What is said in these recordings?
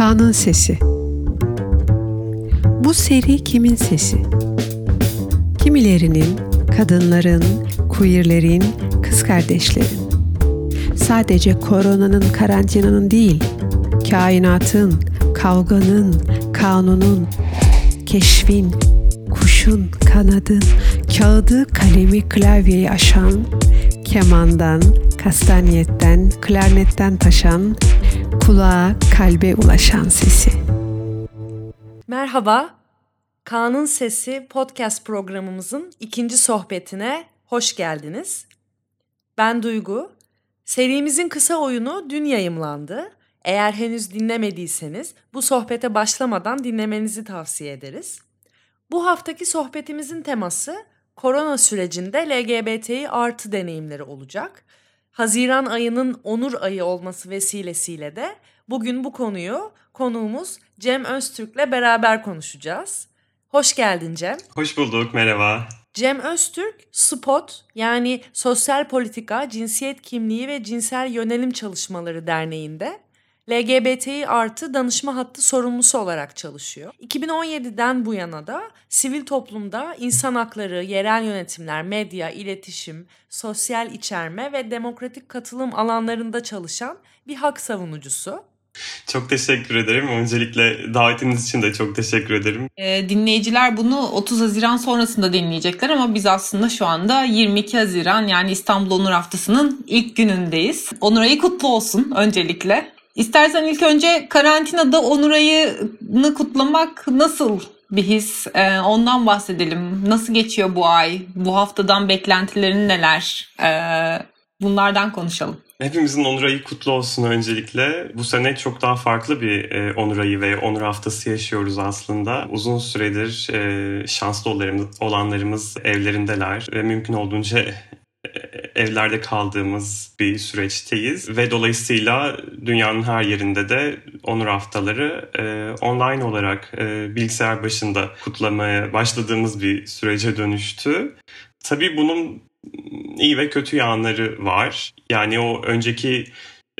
Kaan'ın sesi. Bu seri kimin sesi? Kimilerinin, kadınların, queerlerin, kız kardeşlerin. Sadece koronanın, karantinanın değil, kainatın, kavganın, kanunun, keşfin, kuşun, kanadın, kağıdı, kalemi, klavyeyi aşan, kemandan, kastanyetten, klarnetten taşan, kulağa, kalbe ulaşan sesi. Merhaba, Kaan'ın Sesi podcast programımızın ikinci sohbetine hoş geldiniz. Ben Duygu. Serimizin kısa oyunu dün yayımlandı. Eğer henüz dinlemediyseniz bu sohbete başlamadan dinlemenizi tavsiye ederiz. Bu haftaki sohbetimizin teması korona sürecinde LGBTİ artı deneyimleri olacak. Haziran ayının onur ayı olması vesilesiyle de bugün bu konuyu konuğumuz Cem Öztürk'le beraber konuşacağız. Hoş geldin Cem. Hoş bulduk, merhaba. Cem Öztürk, SPOT yani Sosyal Politika, Cinsiyet Kimliği ve Cinsel Yönelim Çalışmaları Derneği'nde LGBTİ artı danışma hattı sorumlusu olarak çalışıyor. 2017'den bu yana da sivil toplumda insan hakları, yerel yönetimler, medya, iletişim, sosyal içerme ve demokratik katılım alanlarında çalışan bir hak savunucusu. Çok teşekkür ederim. Öncelikle davetiniz için de çok teşekkür ederim. E, dinleyiciler bunu 30 Haziran sonrasında dinleyecekler ama biz aslında şu anda 22 Haziran yani İstanbul Onur Haftası'nın ilk günündeyiz. Onur ayı kutlu olsun öncelikle. İstersen ilk önce karantinada Onur ayını kutlamak nasıl bir his? Ee, ondan bahsedelim. Nasıl geçiyor bu ay? Bu haftadan beklentilerin neler? Ee, bunlardan konuşalım. Hepimizin Onur Ayı kutlu olsun öncelikle. Bu sene çok daha farklı bir e, Onur Ayı ve Onur Haftası yaşıyoruz aslında. Uzun süredir e, şanslı olanlarımız evlerindeler ve mümkün olduğunca evlerde kaldığımız bir süreçteyiz ve dolayısıyla dünyanın her yerinde de onur haftaları e, online olarak e, bilgisayar başında kutlamaya başladığımız bir sürece dönüştü. Tabii bunun iyi ve kötü yanları var. Yani o önceki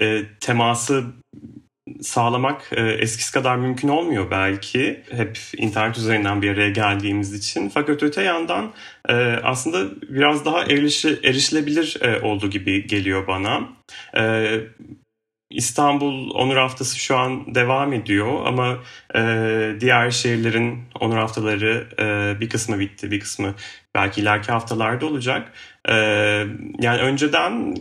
e, teması sağlamak e, eskisi kadar mümkün olmuyor belki. Hep internet üzerinden bir araya geldiğimiz için. Fakat öte yandan e, aslında biraz daha erişi, erişilebilir e, olduğu gibi geliyor bana. E, İstanbul Onur Haftası şu an devam ediyor ama e, diğer şehirlerin Onur Haftaları e, bir kısmı bitti, bir kısmı belki ileriki haftalarda olacak. E, yani önceden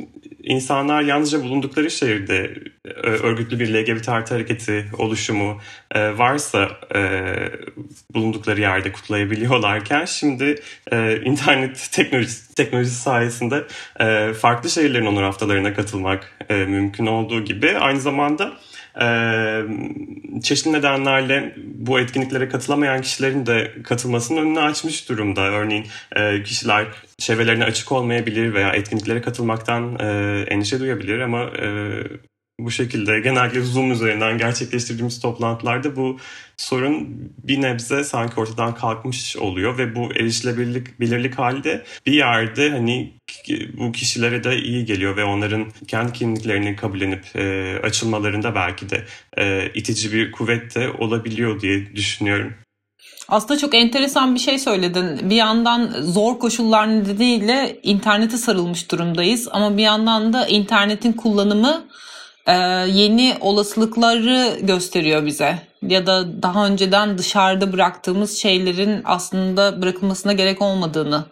insanlar yalnızca bulundukları şehirde e, örgütlü bir LGBT artı hareketi oluşumu e, varsa e, bulundukları yerde kutlayabiliyorlarken şimdi internet teknolojisi, teknolojisi sayesinde farklı şehirlerin onur haftalarına katılmak mümkün olduğu gibi aynı zamanda çeşitli nedenlerle bu etkinliklere katılamayan kişilerin de katılmasının önünü açmış durumda. Örneğin kişiler çevrelerine açık olmayabilir veya etkinliklere katılmaktan endişe duyabilir ama bu şekilde genellikle Zoom üzerinden gerçekleştirdiğimiz toplantılarda bu sorun bir nebze sanki ortadan kalkmış oluyor ve bu erişilebilirlik belirlik halde bir yerde hani bu kişilere de iyi geliyor ve onların kendi kimliklerini kabullenip e, açılmalarında belki de e, itici bir kuvvet de olabiliyor diye düşünüyorum. Aslında çok enteresan bir şey söyledin. Bir yandan zor koşullar nedeniyle internete sarılmış durumdayız ama bir yandan da internetin kullanımı e, yeni olasılıkları gösteriyor bize. Ya da daha önceden dışarıda bıraktığımız şeylerin aslında bırakılmasına gerek olmadığını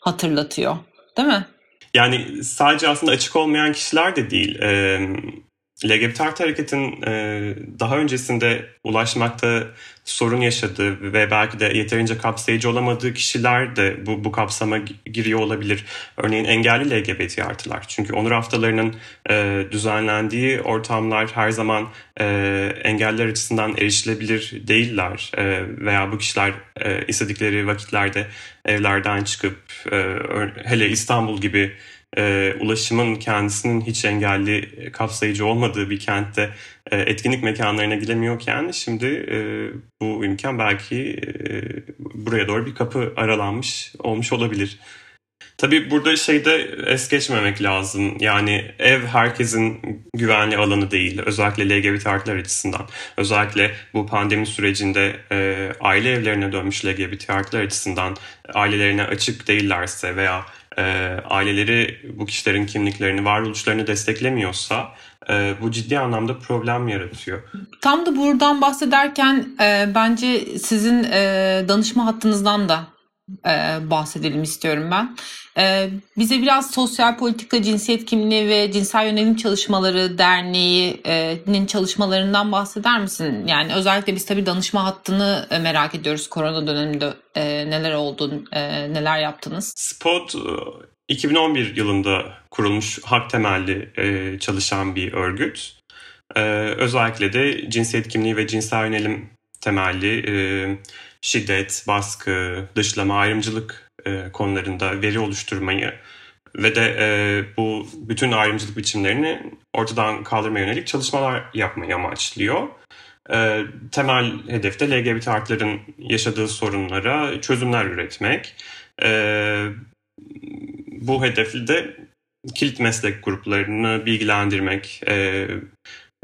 hatırlatıyor. Değil mi? Yani sadece aslında açık olmayan kişiler de değil. Ee, LGBT artı hareketin e, daha öncesinde ulaşmakta sorun yaşadığı ve belki de yeterince kapsayıcı olamadığı kişiler de bu, bu kapsama giriyor olabilir. Örneğin engelli LGBT artılar. Çünkü onur haftalarının e, düzenlendiği ortamlar her zaman e, engeller açısından erişilebilir değiller. E, veya bu kişiler e, istedikleri vakitlerde evlerden çıkıp e, hele İstanbul gibi e, ulaşımın kendisinin hiç engelli kapsayıcı olmadığı bir kentte e, etkinlik mekanlarına gidemiyorken şimdi e, bu imkan belki e, buraya doğru bir kapı aralanmış olmuş olabilir. Tabii burada şeyde es geçmemek lazım. Yani ev herkesin güvenli alanı değil. Özellikle LGBT artılar açısından. Özellikle bu pandemi sürecinde e, aile evlerine dönmüş LGBT artılar açısından ailelerine açık değillerse veya e, aileleri bu kişilerin kimliklerini, varoluşlarını desteklemiyorsa e, bu ciddi anlamda problem yaratıyor. Tam da buradan bahsederken e, bence sizin e, danışma hattınızdan da e, bahsedelim istiyorum ben. E, bize biraz sosyal politika, cinsiyet kimliği ve cinsel yönelim çalışmaları derneğinin çalışmalarından bahseder misin? Yani özellikle biz tabii danışma hattını e, merak ediyoruz. Korona döneminde e, neler oldu, e, neler yaptınız? Spot 2011 yılında kurulmuş hak temelli e, çalışan bir örgüt. E, özellikle de cinsiyet kimliği ve cinsel yönelim temelli e, şiddet, baskı, dışlama, ayrımcılık e, konularında veri oluşturmayı ve de e, bu bütün ayrımcılık biçimlerini ortadan kaldırmaya yönelik çalışmalar yapmayı amaçlıyor. E, temel hedefte LGBT artların yaşadığı sorunlara çözümler üretmek. E, bu hedefli de kilit meslek gruplarını bilgilendirmek, e,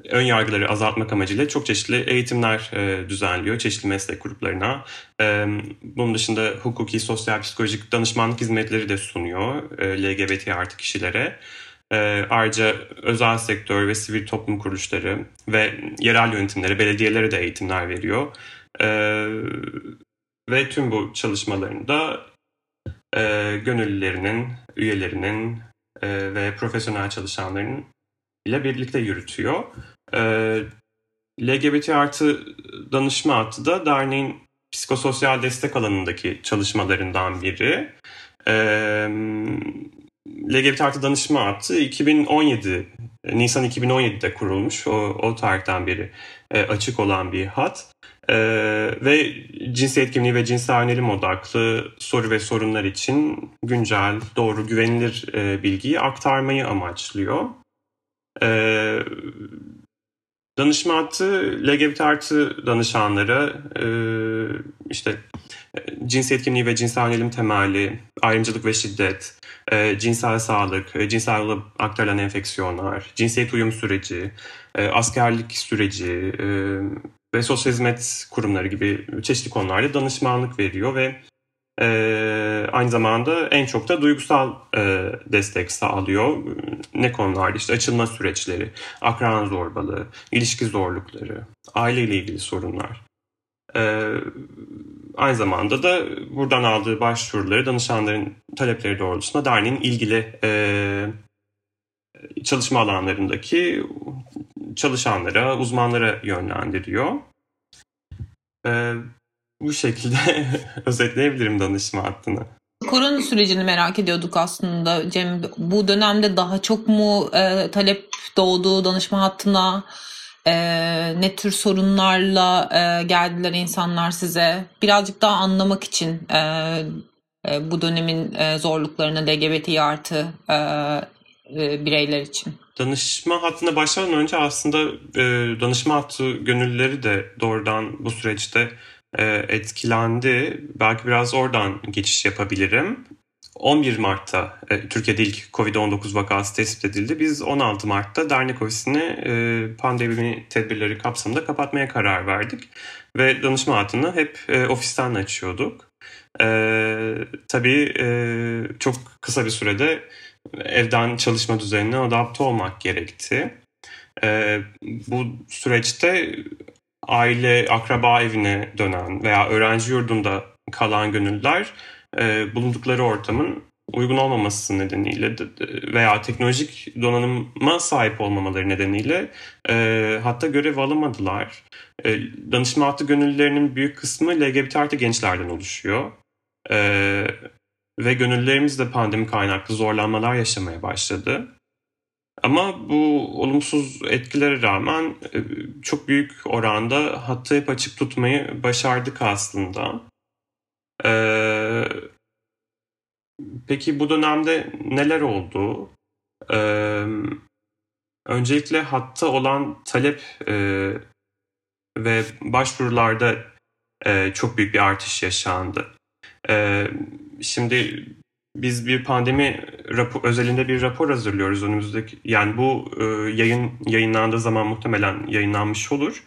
ön yargıları azaltmak amacıyla çok çeşitli eğitimler e, düzenliyor çeşitli meslek gruplarına. E, bunun dışında hukuki, sosyal, psikolojik danışmanlık hizmetleri de sunuyor e, LGBT artı kişilere. E, ayrıca özel sektör ve sivil toplum kuruluşları ve yerel yönetimlere, belediyelere de eğitimler veriyor. E, ve tüm bu çalışmalarında e, gönüllülerinin, üyelerinin e, ve profesyonel çalışanların ile birlikte yürütüyor. E, LGBT artı danışma hattı da derneğin psikososyal destek alanındaki çalışmalarından biri. E, LGBT artı danışma hattı 2017, Nisan 2017'de kurulmuş. O, o tarihten beri e, açık olan bir hat. E, ve cinsiyet kimliği ve cinsel yönelim odaklı soru ve sorunlar için güncel, doğru, güvenilir e, bilgiyi aktarmayı amaçlıyor. E, danışma hattı LGBT artı danışanlara e, işte e, cinsiyet kimliği ve cinsel yönelim temeli, ayrımcılık ve şiddet, e, cinsel sağlık, e, cinsel yolla aktarılan enfeksiyonlar, cinsiyet uyum süreci, e, askerlik süreci e, ve sosyal hizmet kurumları gibi çeşitli konularda danışmanlık veriyor ve e, aynı zamanda en çok da duygusal e, destek sağlıyor. Ne konularda? İşte açılma süreçleri, akran zorbalığı, ilişki zorlukları, aileyle ilgili sorunlar. E, aynı zamanda da buradan aldığı başvuruları danışanların talepleri doğrultusunda derneğin ilgili e, çalışma alanlarındaki çalışanlara, uzmanlara yönlendiriyor. Bu şekilde özetleyebilirim danışma hattını. Korona sürecini merak ediyorduk aslında Cem. Bu dönemde daha çok mu e, talep doğdu danışma hattına? E, ne tür sorunlarla e, geldiler insanlar size? Birazcık daha anlamak için e, e, bu dönemin e, zorluklarını LGBT artı e, e, bireyler için. Danışma hattına başlamadan önce aslında e, danışma hattı gönüllüleri de doğrudan bu süreçte etkilendi. Belki biraz oradan geçiş yapabilirim. 11 Mart'ta e, Türkiye'de ilk Covid-19 vakası tespit edildi. Biz 16 Mart'ta dernek ofisini e, pandemi tedbirleri kapsamında kapatmaya karar verdik. Ve danışma hattını hep e, ofisten açıyorduk. E, tabii e, çok kısa bir sürede evden çalışma düzenine adapte olmak gerekti. E, bu süreçte aile, akraba evine dönen veya öğrenci yurdunda kalan gönüllüler e, bulundukları ortamın uygun olmaması nedeniyle veya teknolojik donanıma sahip olmamaları nedeniyle e, hatta görev alamadılar. E, danışma hattı gönüllülerinin büyük kısmı LGBT artı gençlerden oluşuyor. E, ve gönüllülerimiz de pandemi kaynaklı zorlanmalar yaşamaya başladı. Ama bu olumsuz etkilere rağmen e, çok büyük oranda hattı hep açık tutmayı başardık aslında. Ee, peki bu dönemde neler oldu? Ee, öncelikle hatta olan talep e, ve başvurularda e, çok büyük bir artış yaşandı. E, şimdi biz bir pandemi rapor, özelinde bir rapor hazırlıyoruz önümüzdeki. Yani bu e, yayın yayınlandığı zaman muhtemelen yayınlanmış olur.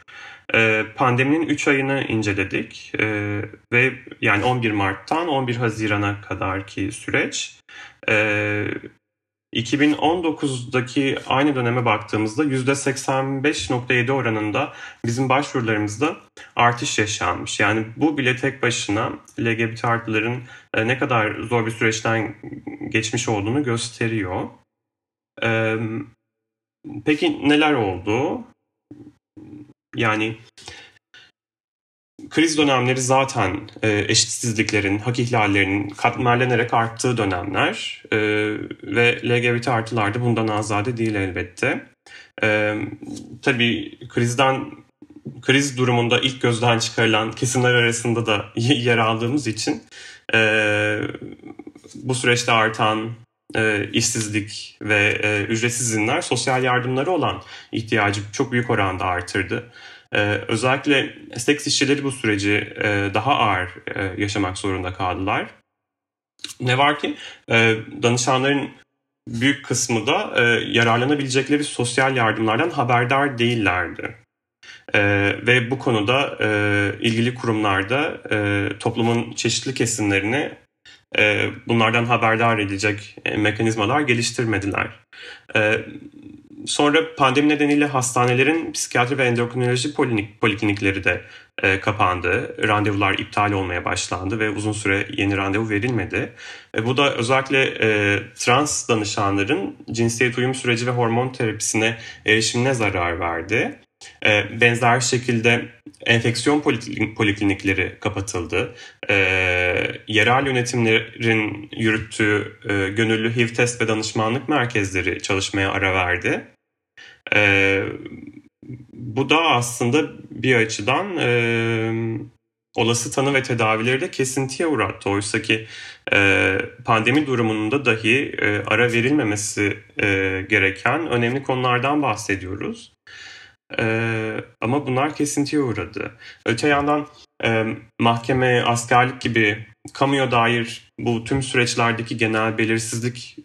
E, pandeminin 3 ayını inceledik e, ve yani 11 Mart'tan 11 Haziran'a kadar ki süreç. E, 2019'daki aynı döneme baktığımızda %85.7 oranında bizim başvurularımızda artış yaşanmış. Yani bu bile tek başına LGBT artıların e, ne kadar zor bir süreçten geçmiş olduğunu gösteriyor. Peki neler oldu? Yani kriz dönemleri zaten e, eşitsizliklerin, hak ihlallerinin katmerlenerek arttığı dönemler e, ve LGBT artılar da bundan azade değil elbette. E, tabii krizden kriz durumunda ilk gözden çıkarılan kesimler arasında da yer aldığımız için e, bu süreçte artan e, işsizlik ve e, ücretsiz izinler sosyal yardımları olan ihtiyacı çok büyük oranda artırdı. Ee, özellikle seks işçileri bu süreci e, daha ağır e, yaşamak zorunda kaldılar. Ne var ki e, danışanların büyük kısmı da e, yararlanabilecekleri sosyal yardımlardan haberdar değillerdi. E, ve bu konuda e, ilgili kurumlarda e, toplumun çeşitli kesimlerini e, bunlardan haberdar edecek e, mekanizmalar geliştirmediler. E, Sonra pandemi nedeniyle hastanelerin psikiyatri ve endokrinoloji polinik, poliklinikleri de e, kapandı. Randevular iptal olmaya başlandı ve uzun süre yeni randevu verilmedi. E, bu da özellikle e, trans danışanların cinsiyet uyum süreci ve hormon terapisine erişimine zarar verdi. E, benzer şekilde enfeksiyon poliklinikleri kapatıldı. E, yerel yönetimlerin yürüttüğü e, gönüllü HIV test ve danışmanlık merkezleri çalışmaya ara verdi. Bu da aslında bir açıdan olası tanı ve tedavileri de kesintiye uğrattı. Oysa ki pandemi durumunda dahi ara verilmemesi gereken önemli konulardan bahsediyoruz. E, ama bunlar kesintiye uğradı. Öte yandan e, mahkeme, askerlik gibi kamuya dair bu tüm süreçlerdeki genel belirsizlik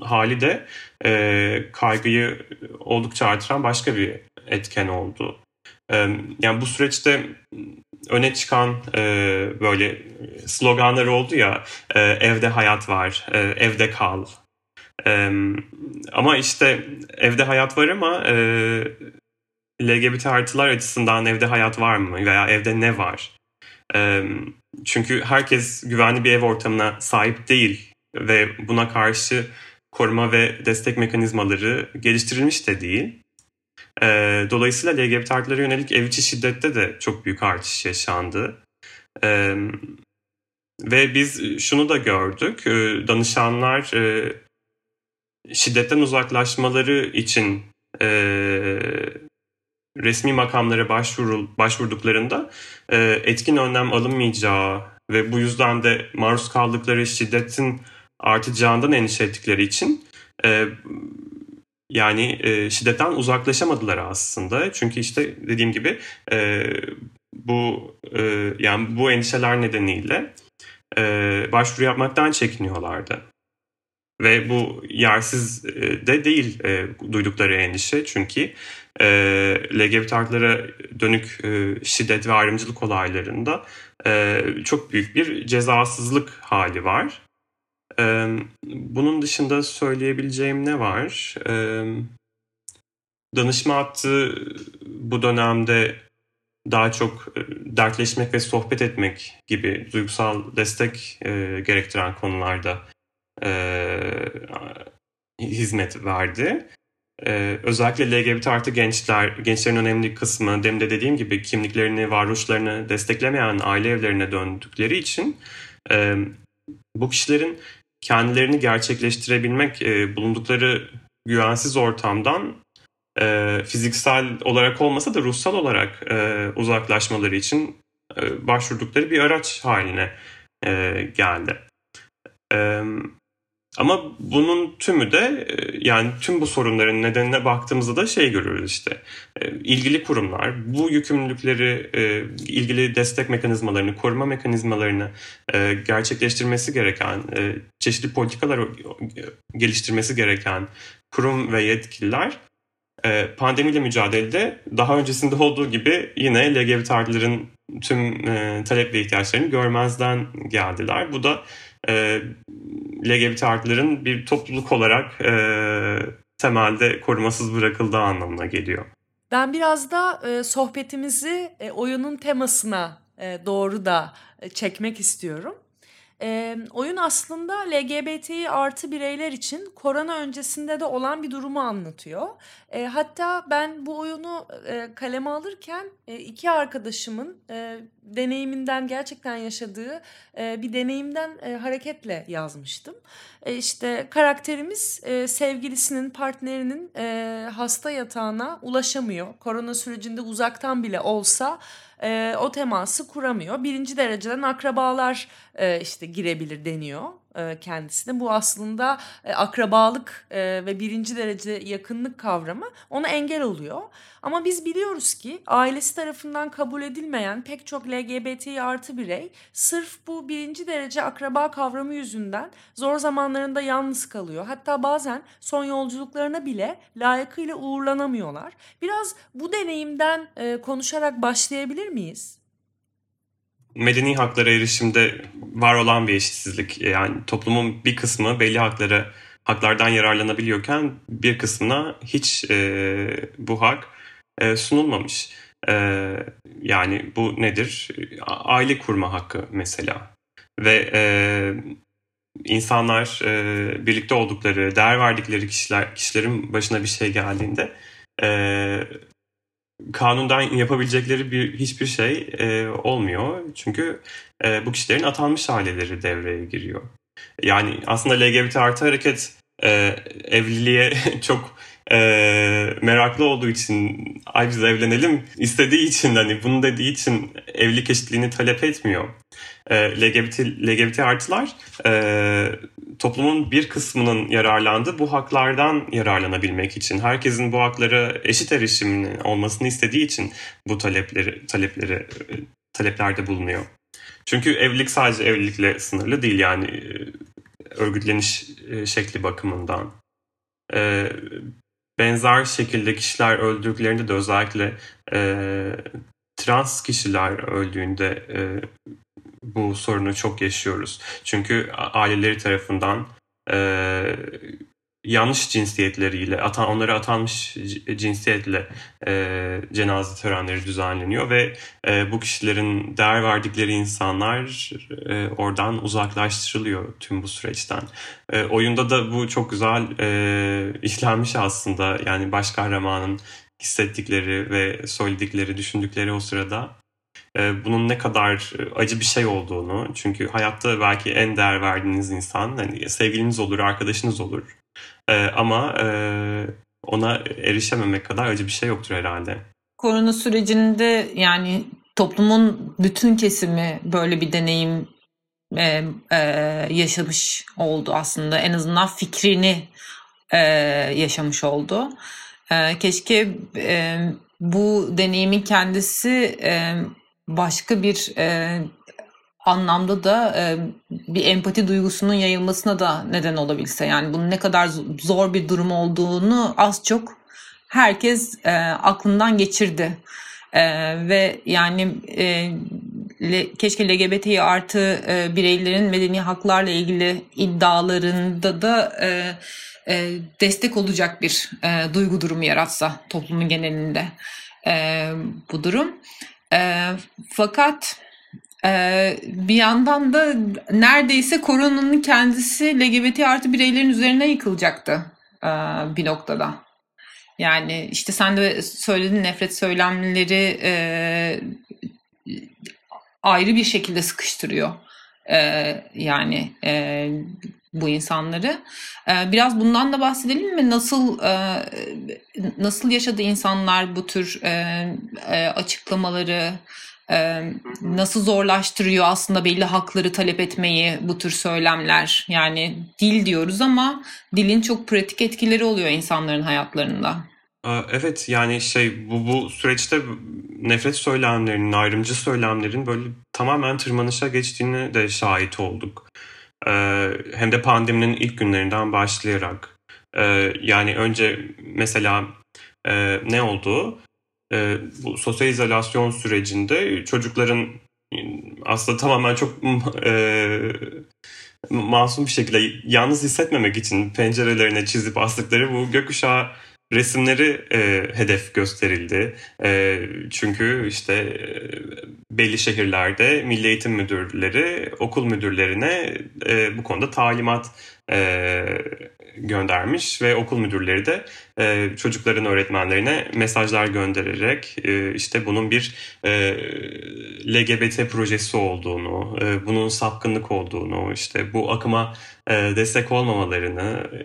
hali de e, kaygıyı oldukça artıran başka bir etken oldu. E, yani bu süreçte öne çıkan e, böyle sloganlar oldu ya e, evde hayat var, e, evde kal. E, ama işte evde hayat var ama e, LGBT artılar açısından evde hayat var mı veya evde ne var? Çünkü herkes güvenli bir ev ortamına sahip değil ve buna karşı koruma ve destek mekanizmaları geliştirilmiş de değil. Dolayısıyla LGBT artılara yönelik ev içi şiddette de çok büyük artış yaşandı. Ve biz şunu da gördük. Danışanlar e, şiddetten uzaklaşmaları için resmi makamlara başvurul, başvurduklarında e, etkin önlem alınmayacağı ve bu yüzden de maruz kaldıkları şiddetin artacağından endişe ettikleri için e, yani e, şiddetten uzaklaşamadılar aslında. Çünkü işte dediğim gibi e, bu e, yani bu endişeler nedeniyle e, başvuru yapmaktan çekiniyorlardı. Ve bu yersiz e, de değil e, duydukları endişe çünkü e, LGBT artılara dönük e, şiddet ve ayrımcılık olaylarında e, çok büyük bir cezasızlık hali var. E, bunun dışında söyleyebileceğim ne var? E, danışma hattı bu dönemde daha çok e, dertleşmek ve sohbet etmek gibi duygusal destek e, gerektiren konularda e, hizmet verdi. Ee, özellikle LGBT artı gençler, gençlerin önemli kısmı demin de dediğim gibi kimliklerini, varoluşlarını desteklemeyen aile evlerine döndükleri için e, bu kişilerin kendilerini gerçekleştirebilmek, e, bulundukları güvensiz ortamdan e, fiziksel olarak olmasa da ruhsal olarak e, uzaklaşmaları için e, başvurdukları bir araç haline e, geldi. E, Ama bunun tümü de e, yani tüm bu sorunların nedenine baktığımızda da şey görüyoruz işte. E, ilgili kurumlar bu yükümlülükleri, e, ilgili destek mekanizmalarını, koruma mekanizmalarını gerçekleştirmesi gereken, çeşitli politikalar geliştirmesi gereken kurum ve yetkililer pandemiyle mücadelede daha öncesinde olduğu gibi yine LGBT artıların tüm talep ve ihtiyaçlarını görmezden geldiler. Bu da e, LGBT artıların bir topluluk olarak e, temelde korumasız bırakıldığı anlamına geliyor. Ben biraz da e, sohbetimizi e, oyunun temasına e, doğru da e, çekmek istiyorum. E, oyun aslında LGBTİ artı bireyler için korona öncesinde de olan bir durumu anlatıyor. E, hatta ben bu oyunu e, kaleme alırken e, iki arkadaşımın e, deneyiminden gerçekten yaşadığı e, bir deneyimden e, hareketle yazmıştım. E, işte karakterimiz e, sevgilisinin, partnerinin e, hasta yatağına ulaşamıyor. Korona sürecinde uzaktan bile olsa e, o teması kuramıyor. Birinci dereceden akrabalar e, işte girebilir deniyor e, kendisine. Bu aslında e, akrabalık e, ve birinci derece yakınlık kavramı ona engel oluyor. Ama biz biliyoruz ki ailesi tarafından kabul edilmeyen pek çok LGBTİ artı birey sırf bu birinci derece akraba kavramı yüzünden zor zamanlarında yalnız kalıyor. Hatta bazen son yolculuklarına bile layıkıyla uğurlanamıyorlar. Biraz bu deneyimden konuşarak başlayabilir miyiz? Medeni haklara erişimde var olan bir eşitsizlik. Yani toplumun bir kısmı belli hakları haklardan yararlanabiliyorken bir kısmına hiç e, bu hak e, sunulmamış. E, yani bu nedir? Aile kurma hakkı mesela. Ve e, insanlar e, birlikte oldukları, değer verdikleri kişiler kişilerin başına bir şey geldiğinde e, kanundan yapabilecekleri bir hiçbir şey e, olmuyor. Çünkü e, bu kişilerin atanmış aileleri devreye giriyor. Yani aslında LGBT artı hareket e, evliliğe çok e, meraklı olduğu için ay biz evlenelim istediği için hani bunu dediği için evlilik eşitliğini talep etmiyor. E, LGBT, LGBT artılar e, toplumun bir kısmının yararlandığı bu haklardan yararlanabilmek için herkesin bu haklara eşit erişiminin olmasını istediği için bu talepleri talepleri taleplerde bulunuyor. Çünkü evlilik sadece evlilikle sınırlı değil yani e, örgütleniş e, şekli bakımından. E, benzer şekilde kişiler öldürdüklerinde de özellikle trans kişiler öldüğünde bu sorunu çok yaşıyoruz. Çünkü aileleri tarafından e, yanlış cinsiyetleriyle, atan, onlara atanmış cinsiyetle e, cenaze törenleri düzenleniyor ve e, bu kişilerin değer verdikleri insanlar e, oradan uzaklaştırılıyor tüm bu süreçten. E, oyunda da bu çok güzel e, işlenmiş aslında. Yani baş kahramanın hissettikleri ve söyledikleri, düşündükleri o sırada ee, bunun ne kadar e, acı bir şey olduğunu çünkü hayatta belki en değer verdiğiniz insan hani sevgiliniz olur, arkadaşınız olur ee, ama e, ona erişememek kadar acı bir şey yoktur herhalde. Korona sürecinde yani toplumun bütün kesimi böyle bir deneyim e, e, yaşamış oldu aslında. En azından fikrini e, yaşamış oldu. E, keşke e, bu deneyimin kendisi e, başka bir e, anlamda da e, bir empati duygusunun yayılmasına da neden olabilse yani bunun ne kadar zor bir durum olduğunu az çok herkes e, aklından geçirdi. E, ve yani e, le, keşke LGBT artı e, bireylerin medeni haklarla ilgili iddialarında da e, e, destek olacak bir e, duygu durumu yaratsa toplumun genelinde e, bu durum. E, fakat e, bir yandan da neredeyse koronanın kendisi LGBT artı bireylerin üzerine yıkılacaktı e, bir noktada. Yani işte sen de söyledin nefret söylemleri e, ayrı bir şekilde sıkıştırıyor. E, yani e, bu insanları. E, biraz bundan da bahsedelim mi? Nasıl e, nasıl yaşadı insanlar bu tür e, açıklamaları? Nasıl zorlaştırıyor aslında belli hakları talep etmeyi bu tür söylemler. Yani dil diyoruz ama dilin çok pratik etkileri oluyor insanların hayatlarında. Evet yani şey bu bu süreçte nefret söylemlerinin, ayrımcı söylemlerin böyle tamamen tırmanışa geçtiğini de şahit olduk. Hem de pandeminin ilk günlerinden başlayarak. Yani önce mesela ne oldu? Ee, bu sosyal izolasyon sürecinde çocukların aslında tamamen çok e, masum bir şekilde yalnız hissetmemek için pencerelerine çizip astıkları bu gökkuşağı resimleri e, hedef gösterildi. E, çünkü işte e, belli şehirlerde milli eğitim müdürleri okul müdürlerine e, bu konuda talimat e, göndermiş ve okul müdürleri de e, çocukların öğretmenlerine mesajlar göndererek e, işte bunun bir e, LGBT projesi olduğunu, e, bunun sapkınlık olduğunu, işte bu akıma e, destek olmamalarını e,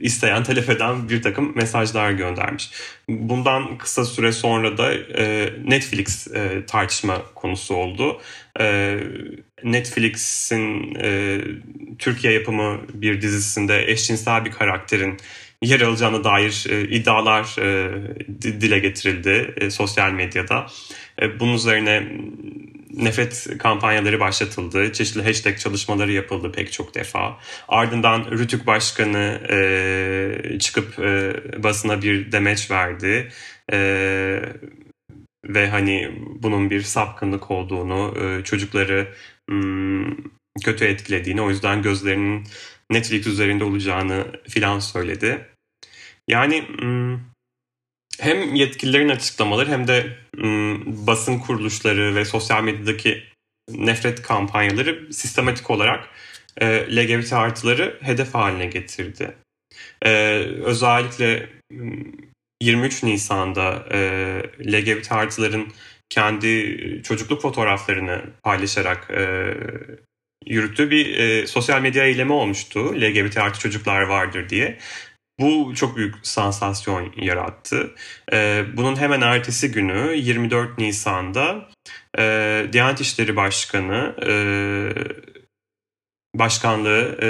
isteyen, telef eden bir takım mesajlar göndermiş. Bundan kısa süre sonra da e, Netflix e, tartışma konusu oldu. E, Netflix'in e, Türkiye yapımı bir dizisinde eşcinsel bir karakterin yer alacağına dair e, iddialar e, dile getirildi e, sosyal medyada. E, bunun üzerine nefret kampanyaları başlatıldı. Çeşitli hashtag çalışmaları yapıldı pek çok defa. Ardından Rütük Başkanı e, çıkıp e, basına bir demeç verdi. E, ve hani bunun bir sapkınlık olduğunu, e, çocukları kötü etkilediğini, o yüzden gözlerinin Netflix üzerinde olacağını filan söyledi. Yani m, hem yetkililerin açıklamaları hem de basın kuruluşları ve sosyal medyadaki nefret kampanyaları sistematik olarak LGBT artıları hedef haline getirdi. Özellikle 23 Nisan'da LGBT artıların kendi çocukluk fotoğraflarını paylaşarak e, yürüttüğü bir e, sosyal medya eylemi olmuştu. LGBT artı çocuklar vardır diye. Bu çok büyük sansasyon yarattı. Ee, bunun hemen ertesi günü 24 Nisan'da e, Diyanet İşleri Başkanı e, başkanlığı e,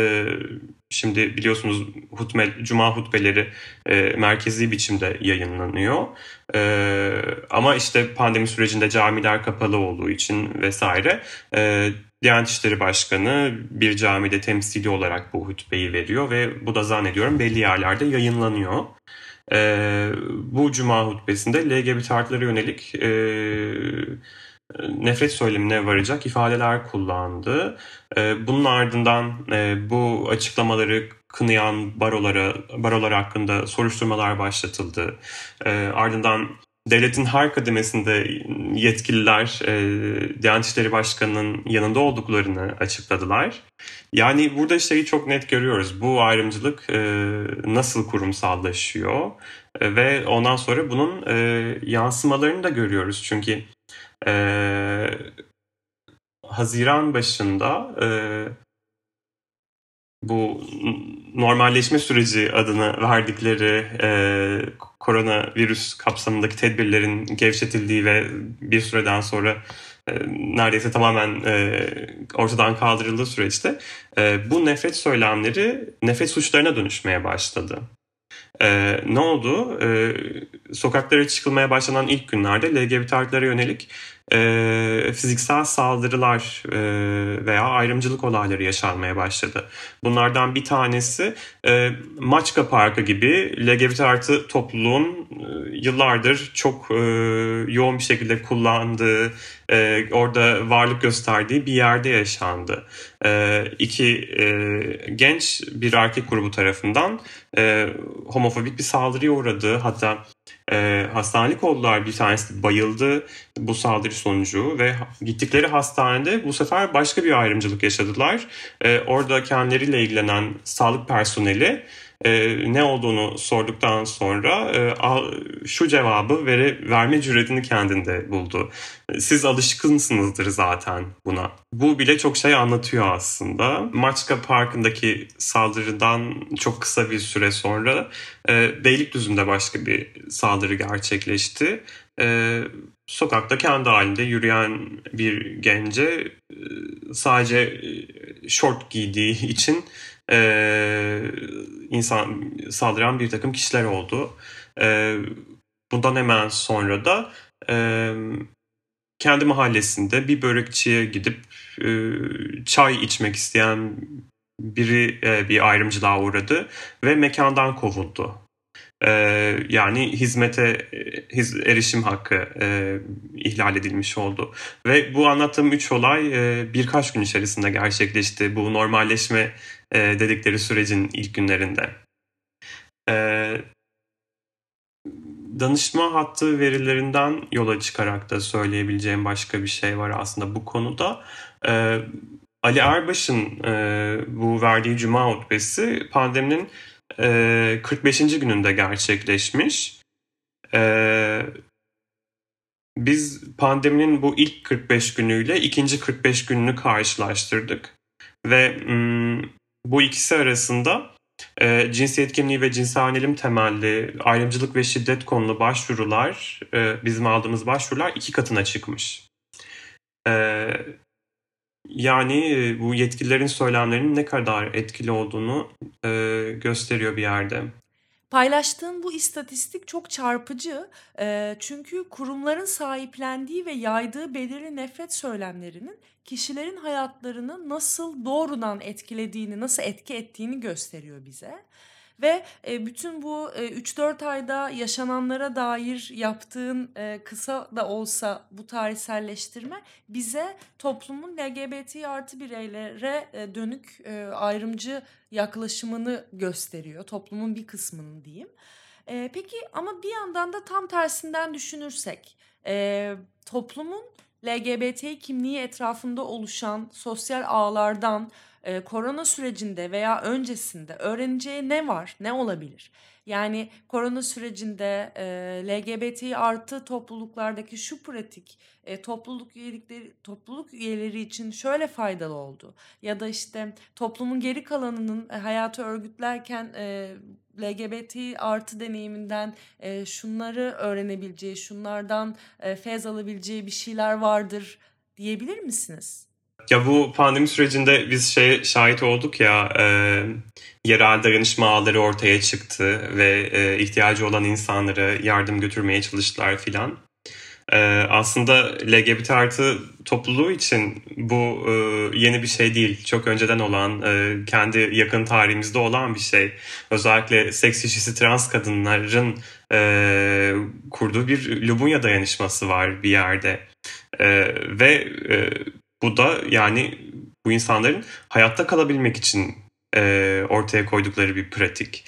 şimdi biliyorsunuz hutme, cuma hutbeleri e, merkezi biçimde yayınlanıyor. E, ama işte pandemi sürecinde camiler kapalı olduğu için vesaire e, Diyanet İşleri Başkanı bir camide temsili olarak bu hutbeyi veriyor ve bu da zannediyorum belli yerlerde yayınlanıyor. E, bu cuma hutbesinde LGBT artılara yönelik e, nefret söylemine varacak ifadeler kullandı. E, bunun ardından e, bu açıklamaları kınayan barolara, barolar hakkında soruşturmalar başlatıldı. E, ardından devletin her kademesinde yetkililer e, Diyanet İşleri Başkanı'nın yanında olduklarını açıkladılar. Yani burada şeyi çok net görüyoruz. Bu ayrımcılık e, nasıl kurumsallaşıyor e, ve ondan sonra bunun e, yansımalarını da görüyoruz. Çünkü e, Haziran başında e, bu normalleşme süreci adını verdikleri e, koronavirüs kapsamındaki tedbirlerin gevşetildiği ve bir süreden sonra e, neredeyse tamamen e, ortadan kaldırıldığı süreçte e, bu nefret söylemleri nefret suçlarına dönüşmeye başladı. Ee, ne oldu? Ee, sokaklara çıkılmaya başlanan ilk günlerde LGBT artılara yönelik e, fiziksel saldırılar e, veya ayrımcılık olayları yaşanmaya başladı. Bunlardan bir tanesi e, Maçka Parkı gibi LGBT artı topluluğun e, yıllardır çok e, yoğun bir şekilde kullandığı, e, orada varlık gösterdiği bir yerde yaşandı. E, iki e, genç bir erkek grubu tarafından e, homofobik bir saldırıya uğradı. Hatta e, hastanelik oldular. Bir tanesi bayıldı bu saldırı sonucu ve gittikleri hastanede bu sefer başka bir ayrımcılık yaşadılar. Orada kendileriyle ilgilenen sağlık personeli e, ne olduğunu sorduktan sonra e, şu cevabı vere, verme cüretini kendinde buldu. Siz alışkınsınızdır zaten buna. Bu bile çok şey anlatıyor aslında. Maçka Parkı'ndaki saldırıdan çok kısa bir süre sonra e, Beylikdüzü'nde başka bir saldırı gerçekleşti. e, sokakta kendi halinde yürüyen bir gence e, sadece e, short giydiği için e, insan saldıran bir takım kişiler oldu. E, bundan hemen sonra da e, kendi mahallesinde bir börekçiye gidip e, çay içmek isteyen biri e, bir ayrımcılığa uğradı ve mekandan kovuldu. E, yani hizmete e, erişim hakkı e, ihlal edilmiş oldu. Ve bu anlattığım üç olay e, birkaç gün içerisinde gerçekleşti. Bu normalleşme dedikleri sürecin ilk günlerinde. E, danışma hattı verilerinden yola çıkarak da söyleyebileceğim başka bir şey var aslında bu konuda. E, Ali Erbaş'ın bu verdiği cuma hutbesi pandeminin e, 45. gününde gerçekleşmiş. E, biz pandeminin bu ilk 45 günüyle ikinci 45 gününü karşılaştırdık. Ve m, bu ikisi arasında e, cinsiyet kimliği ve cinsel yönelim temelli ayrımcılık ve şiddet konulu başvurular, e, bizim aldığımız başvurular iki katına çıkmış. E, yani bu yetkililerin söylemlerinin ne kadar etkili olduğunu e, gösteriyor bir yerde. Paylaştığın bu istatistik çok çarpıcı e, çünkü kurumların sahiplendiği ve yaydığı belirli nefret söylemlerinin kişilerin hayatlarını nasıl doğrudan etkilediğini, nasıl etki ettiğini gösteriyor bize. Ve e, bütün bu e, 3-4 ayda yaşananlara dair yaptığın e, kısa da olsa bu tarihselleştirme bize toplumun LGBT artı bireylere e, dönük e, ayrımcı yaklaşımını gösteriyor. Toplumun bir kısmının diyeyim. E, peki ama bir yandan da tam tersinden düşünürsek e, toplumun LGBT kimliği etrafında oluşan sosyal ağlardan e, korona sürecinde veya öncesinde öğreneceği ne var, ne olabilir? Yani korona sürecinde e, LGBT artı topluluklardaki şu pratik e, topluluk üyelikleri topluluk üyeleri için şöyle faydalı oldu. Ya da işte toplumun geri kalanının e, hayatı örgütlerken e, LGBT artı deneyiminden e, şunları öğrenebileceği, şunlardan e, fez alabileceği bir şeyler vardır diyebilir misiniz? Ya bu pandemi sürecinde biz şey şahit olduk ya e, yerel dayanışma ağları ortaya çıktı ve e, ihtiyacı olan insanlara yardım götürmeye çalıştılar filan. E, aslında LGBT artı topluluğu için bu e, yeni bir şey değil. Çok önceden olan, e, kendi yakın tarihimizde olan bir şey. Özellikle seks işçisi trans kadınların e, kurduğu bir Lubunya dayanışması var bir yerde. E, ve e, bu da yani bu insanların hayatta kalabilmek için e, ortaya koydukları bir pratik.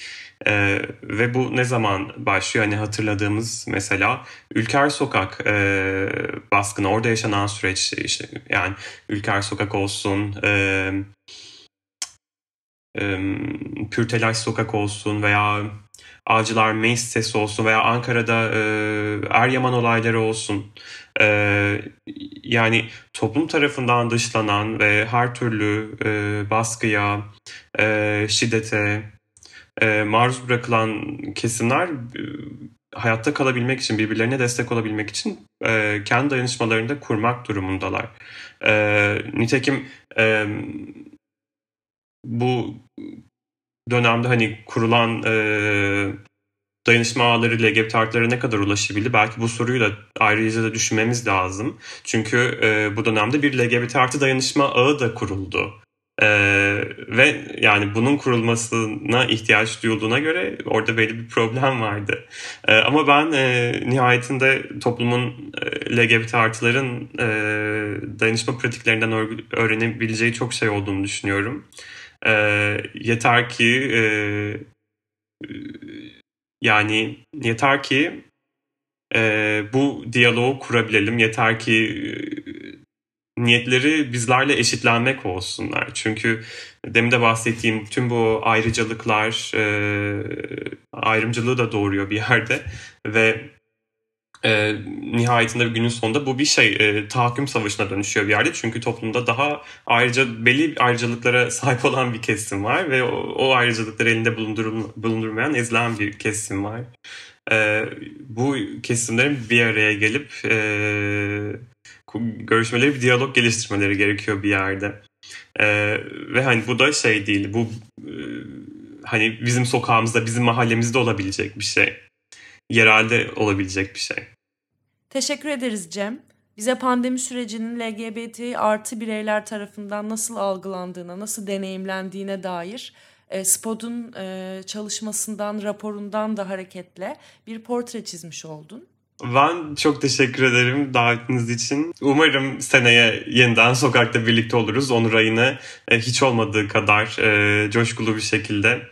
E, ve bu ne zaman başlıyor? Hani hatırladığımız mesela Ülker Sokak e, baskını, orada yaşanan süreç işte yani Ülker Sokak olsun, e, e, Pürtelaş Sokak olsun veya Avcılar Meclis olsun veya Ankara'da e, Eryaman olayları olsun. E, yani toplum tarafından dışlanan ve her türlü e, baskıya, e, şiddete e, maruz bırakılan kesimler e, hayatta kalabilmek için, birbirlerine destek olabilmek için e, kendi dayanışmalarını kurmak durumundalar. E, nitekim e, bu dönemde hani kurulan e, dayanışma ağları LGBT artılara ne kadar ulaşabildi? Belki bu soruyu da ayrıca da düşünmemiz lazım. Çünkü e, bu dönemde bir LGBT artı dayanışma ağı da kuruldu. Ee, ve yani bunun kurulmasına ihtiyaç duyulduğuna göre orada belli bir problem vardı. Ee, ama ben e, nihayetinde toplumun e, LGBT artıların e, dayanışma pratiklerinden öğrenebileceği çok şey olduğunu düşünüyorum. E, yeter ki e, yani yeter ki e, bu diyaloğu kurabilelim. Yeter ki e, niyetleri bizlerle eşitlenmek olsunlar. Çünkü demin de bahsettiğim tüm bu ayrıcalıklar e, ayrımcılığı da doğuruyor bir yerde ve e, nihayetinde günün sonunda bu bir şey e, tahakküm savaşına dönüşüyor bir yerde. Çünkü toplumda daha ayrıca belli ayrıcalıklara sahip olan bir kesim var ve o, o ayrıcalıkları elinde bulundur, bulundurmayan ezilen bir kesim var. e, bu kesimlerin bir araya gelip e, görüşmeleri, bir diyalog geliştirmeleri gerekiyor bir yerde. E, ve hani bu da şey değil, bu e, hani bizim sokağımızda, bizim mahallemizde olabilecek bir şey. Yerelde olabilecek bir şey. Teşekkür ederiz Cem. Bize pandemi sürecinin LGBT artı bireyler tarafından nasıl algılandığına, nasıl deneyimlendiğine dair e, Spod'un e, çalışmasından, raporundan da hareketle bir portre çizmiş oldun. Ben çok teşekkür ederim davetiniz için. Umarım seneye yeniden sokakta birlikte oluruz. Onur ayını e, hiç olmadığı kadar e, coşkulu bir şekilde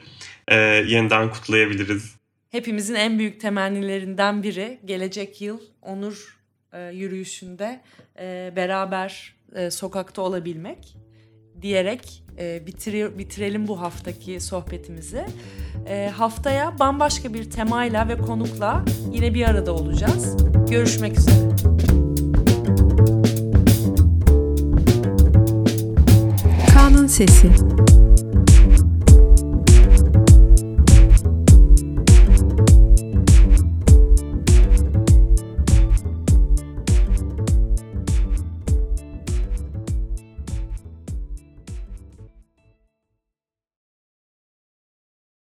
e, yeniden kutlayabiliriz. Hepimizin en büyük temennilerinden biri gelecek yıl Onur e, yürüyüşünde e, beraber e, sokakta olabilmek diyerek e, bitiri, bitirelim bu haftaki sohbetimizi. E, haftaya bambaşka bir temayla ve konukla yine bir arada olacağız. Görüşmek üzere. Kanun Sesi